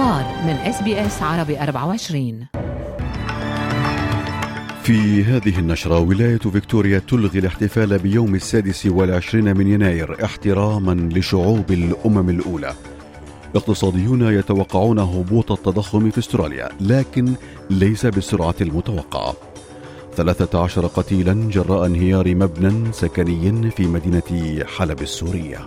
الأخبار من SBS عربي 24 في هذه النشرة ولاية فيكتوريا تلغي الاحتفال بيوم السادس والعشرين من يناير احتراما لشعوب الأمم الأولى. اقتصاديون يتوقعون هبوط التضخم في استراليا لكن ليس بالسرعة المتوقعة 13 قتيلا جراء انهيار مبنى سكني في مدينة حلب السورية.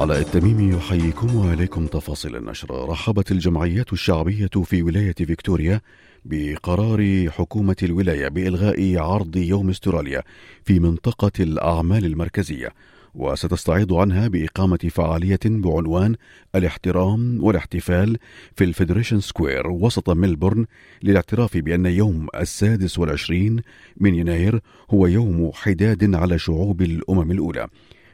علاء التميمي يحييكم وإليكم تفاصيل النشر. رحبت الجمعيات الشعبية في ولاية فيكتوريا بقرار حكومة الولاية بإلغاء عرض يوم استراليا في منطقة الأعمال المركزية وستستعيض عنها بإقامة فعالية بعنوان الاحترام والاحتفال في ال Federation Square وسط ملبورن للاعتراف بأن يوم السادس والعشرين من يناير هو يوم حداد على شعوب الأمم الأولى.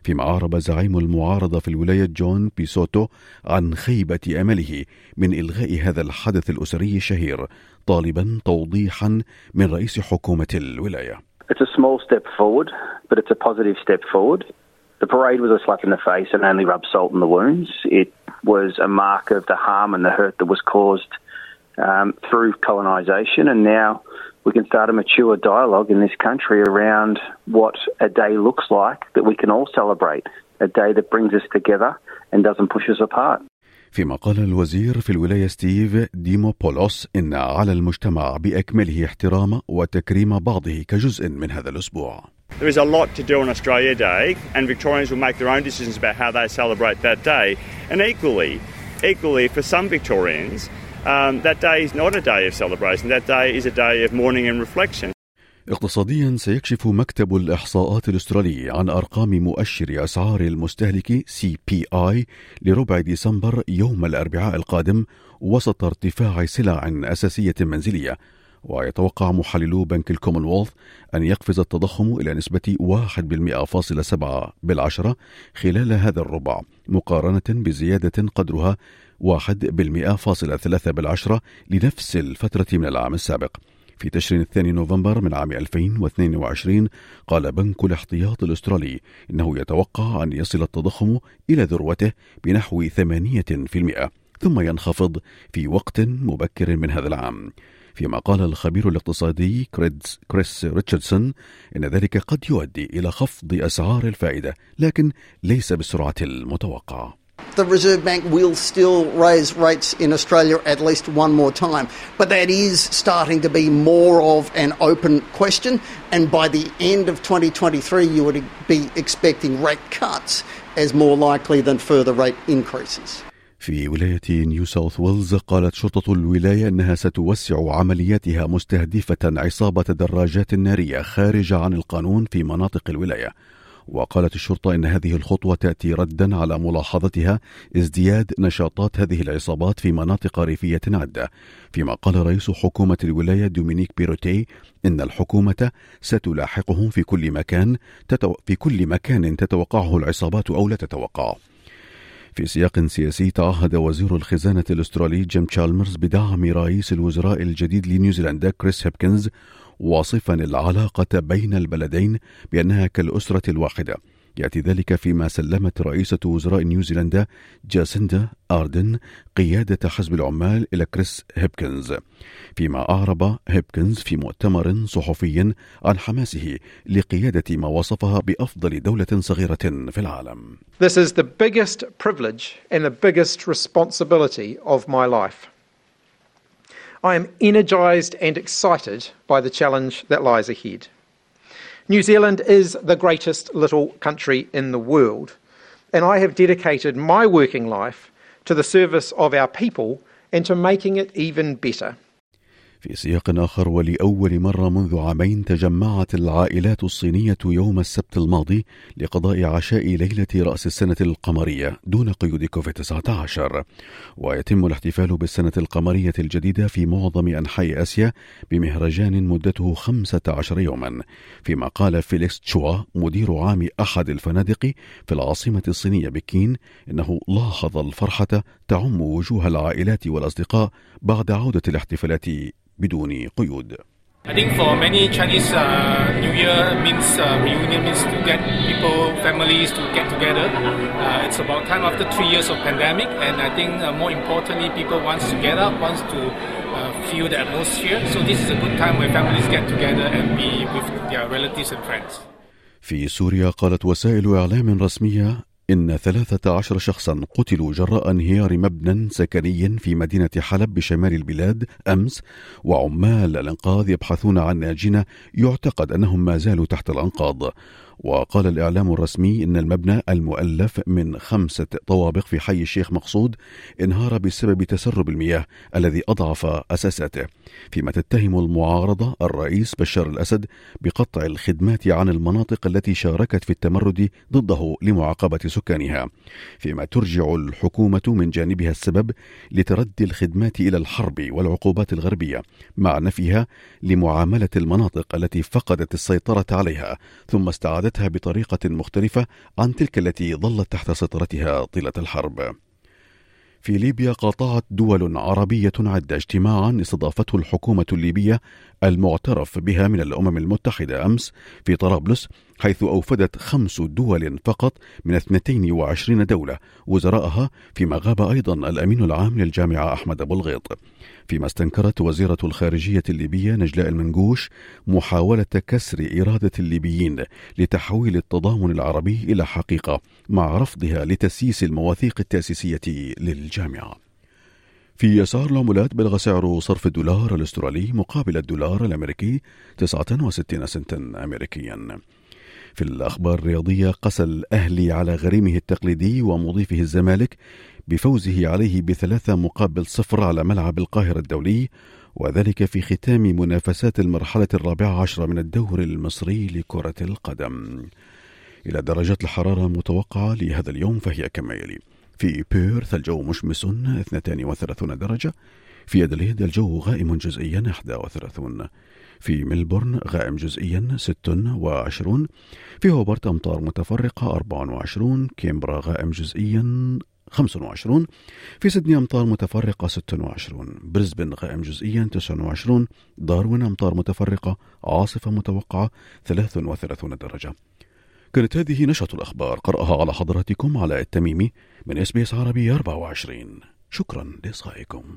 فيما أعرب زعيم المعارضة في الولاية جون بيسوتو عن خيبة أمله من إلغاء هذا الحدث الأسري الشهير طالبا توضيحا من رئيس حكومة الولاية It's a small step forward, but it's a positive step forward. The parade was a slap in the face and only rubbed salt in the wounds. It was a mark of the harm and the hurt that was caused um, through colonisation, and now we can start a mature dialogue in this country around what a day looks like that we can all celebrate, a day that brings us together and doesn't push us apart. فيما قال الوزير في الولاية ستيف ديموبولوس إن على المجتمع بأكمله احترام وتكريم بعضه كجزء من هذا الأسبوع. There is a lot to do on Australia Day, and Victorians will make their own decisions about how they celebrate that day. And equally, equally for some Victorians, um, that day is not a day of celebration. That day is a day of mourning and reflection. اقتصاديا سيكشف مكتب الإحصاءات الأسترالي عن أرقام مؤشر أسعار المستهلك CPI لربع ديسمبر يوم الأربعاء القادم وسط ارتفاع سلع أساسية منزلية ويتوقع محللو بنك الكومنولث أن يقفز التضخم إلى نسبة 1.7 بالعشرة خلال هذا الربع مقارنة بزيادة قدرها 1.3 بالعشرة لنفس الفترة من العام السابق. في تشرين الثاني نوفمبر من عام 2022 قال بنك الاحتياط الأسترالي إنه يتوقع أن يصل التضخم إلى ذروته بنحو 8% ثم ينخفض في وقت مبكر من هذا العام. فيما قال الخبير الاقتصادي كريس ريتشاردسون إن ذلك قد يؤدي إلى خفض أسعار الفائدة لكن ليس بالسرعة المتوقعة the Reserve Bank will still raise rates in Australia at least one more time. But that is starting to be more of an open question. And by the end of 2023, you would be expecting rate cuts as more likely than further rate increases. في ولاية نيو ساوث ويلز قالت شرطة الولاية أنها ستوسع عملياتها مستهدفة عصابة دراجات نارية خارجة عن القانون في مناطق الولاية. وقالت الشرطة إن هذه الخطوة تأتي ردا على ملاحظتها ازدياد نشاطات هذه العصابات في مناطق ريفية عدة. فيما قال رئيس حكومة الولاية دومينيك بيروتي إن الحكومة ستلاحقهم في كل مكان تتو... في كل مكان تتوقعه العصابات أو لا تتوقعه في سياق سياسي تعهد وزير الخزانة الأسترالي جيم تشالمرز بدعم رئيس الوزراء الجديد لنيوزيلندا كريس هيبكنز واصفا العلاقة بين البلدين بأنها كالأسرة الواحدة. يأتي ذلك فيما سلمت رئيسة وزراء نيوزيلندا جاسندا آردن قيادة حزب العمال إلى كريس هيبكنز فيما أعرب هيبكنز في مؤتمر صحفي عن حماسه لقيادة ما وصفها بأفضل دولة صغيرة في العالم This is the biggest privilege and the biggest responsibility of my life. I am energised and excited by the challenge that lies ahead. New Zealand is the greatest little country in the world, and I have dedicated my working life to the service of our people and to making it even better. في سياق آخر ولأول مرة منذ عامين تجمعت العائلات الصينية يوم السبت الماضي لقضاء عشاء ليلة رأس السنة القمرية دون قيود كوفيد 19 ويتم الاحتفال بالسنة القمرية الجديدة في معظم أنحاء آسيا بمهرجان مدته 15 يوما. فيما قال فيليكس تشوا مدير عام أحد الفنادق في العاصمة الصينية بكين إنه لاحظ الفرحة تعم وجوه العائلات والأصدقاء بعد عودة الاحتفالات. بدون قيود. في سوريا قالت وسائل إعلام رسمية إن ثلاثة عشر شخصا قتلوا جراء انهيار مبنى سكني في مدينة حلب بشمال البلاد أمس وعمال الإنقاذ يبحثون عن ناجين يعتقد أنهم ما زالوا تحت الأنقاض. وقال الإعلام الرسمي إن المبنى المؤلف من خمسة طوابق في حي الشيخ مقصود انهار بسبب تسرب المياه الذي أضعف أساساته فيما تتهم المعارضة الرئيس بشار الأسد بقطع الخدمات عن المناطق التي شاركت في التمرد ضده لمعاقبة سكانها فيما ترجع الحكومة من جانبها السبب لتردي الخدمات إلى الحرب والعقوبات الغربية مع نفيها لمعاملة المناطق التي فقدت السيطرة عليها ثم استعادت استعادتها بطريقة مختلفة عن تلك التي ظلت تحت سيطرتها طيلة الحرب. في ليبيا قاطعت دول عربية عدة اجتماعا استضافته الحكومة الليبية المعترف بها من الأمم المتحدة أمس في طرابلس حيث أوفدت خمس دول فقط من 22 دولة وزراءها فيما غاب أيضا الأمين العام للجامعة أحمد أبو الغيط. فيما استنكرت وزيرة الخارجية الليبية نجلاء المنقوش محاولة كسر إرادة الليبيين لتحويل التضامن العربي إلى حقيقة مع رفضها لتسييس المواثيق التأسيسية للجامعة. في أسعار العملات بلغ سعر صرف الدولار الأسترالي مقابل الدولار الأمريكي 69 سنتا أمريكيا. في الأخبار الرياضية قسى الأهلي على غريمه التقليدي ومضيفه الزمالك بفوزه عليه بثلاثة مقابل صفر على ملعب القاهرة الدولي وذلك في ختام منافسات المرحلة الرابعة عشرة من الدور المصري لكرة القدم. إلى درجات الحرارة المتوقعة لهذا اليوم فهي كما يلي في بيرث الجو مشمس 32 درجة في أدليد الجو غائم جزئيا 31 في ملبورن غائم جزئيا 26 في هوبرت أمطار متفرقة 24 كيمبرا غائم جزئيا 25 في سيدني أمطار متفرقة 26 بريسبن غائم جزئيا 29 داروين أمطار متفرقة عاصفة متوقعة 33 درجة. كانت هذه نشرة الأخبار. قرأها على حضراتكم علاء التميمي من SBS عربي 24 شكرا لإصغائكم.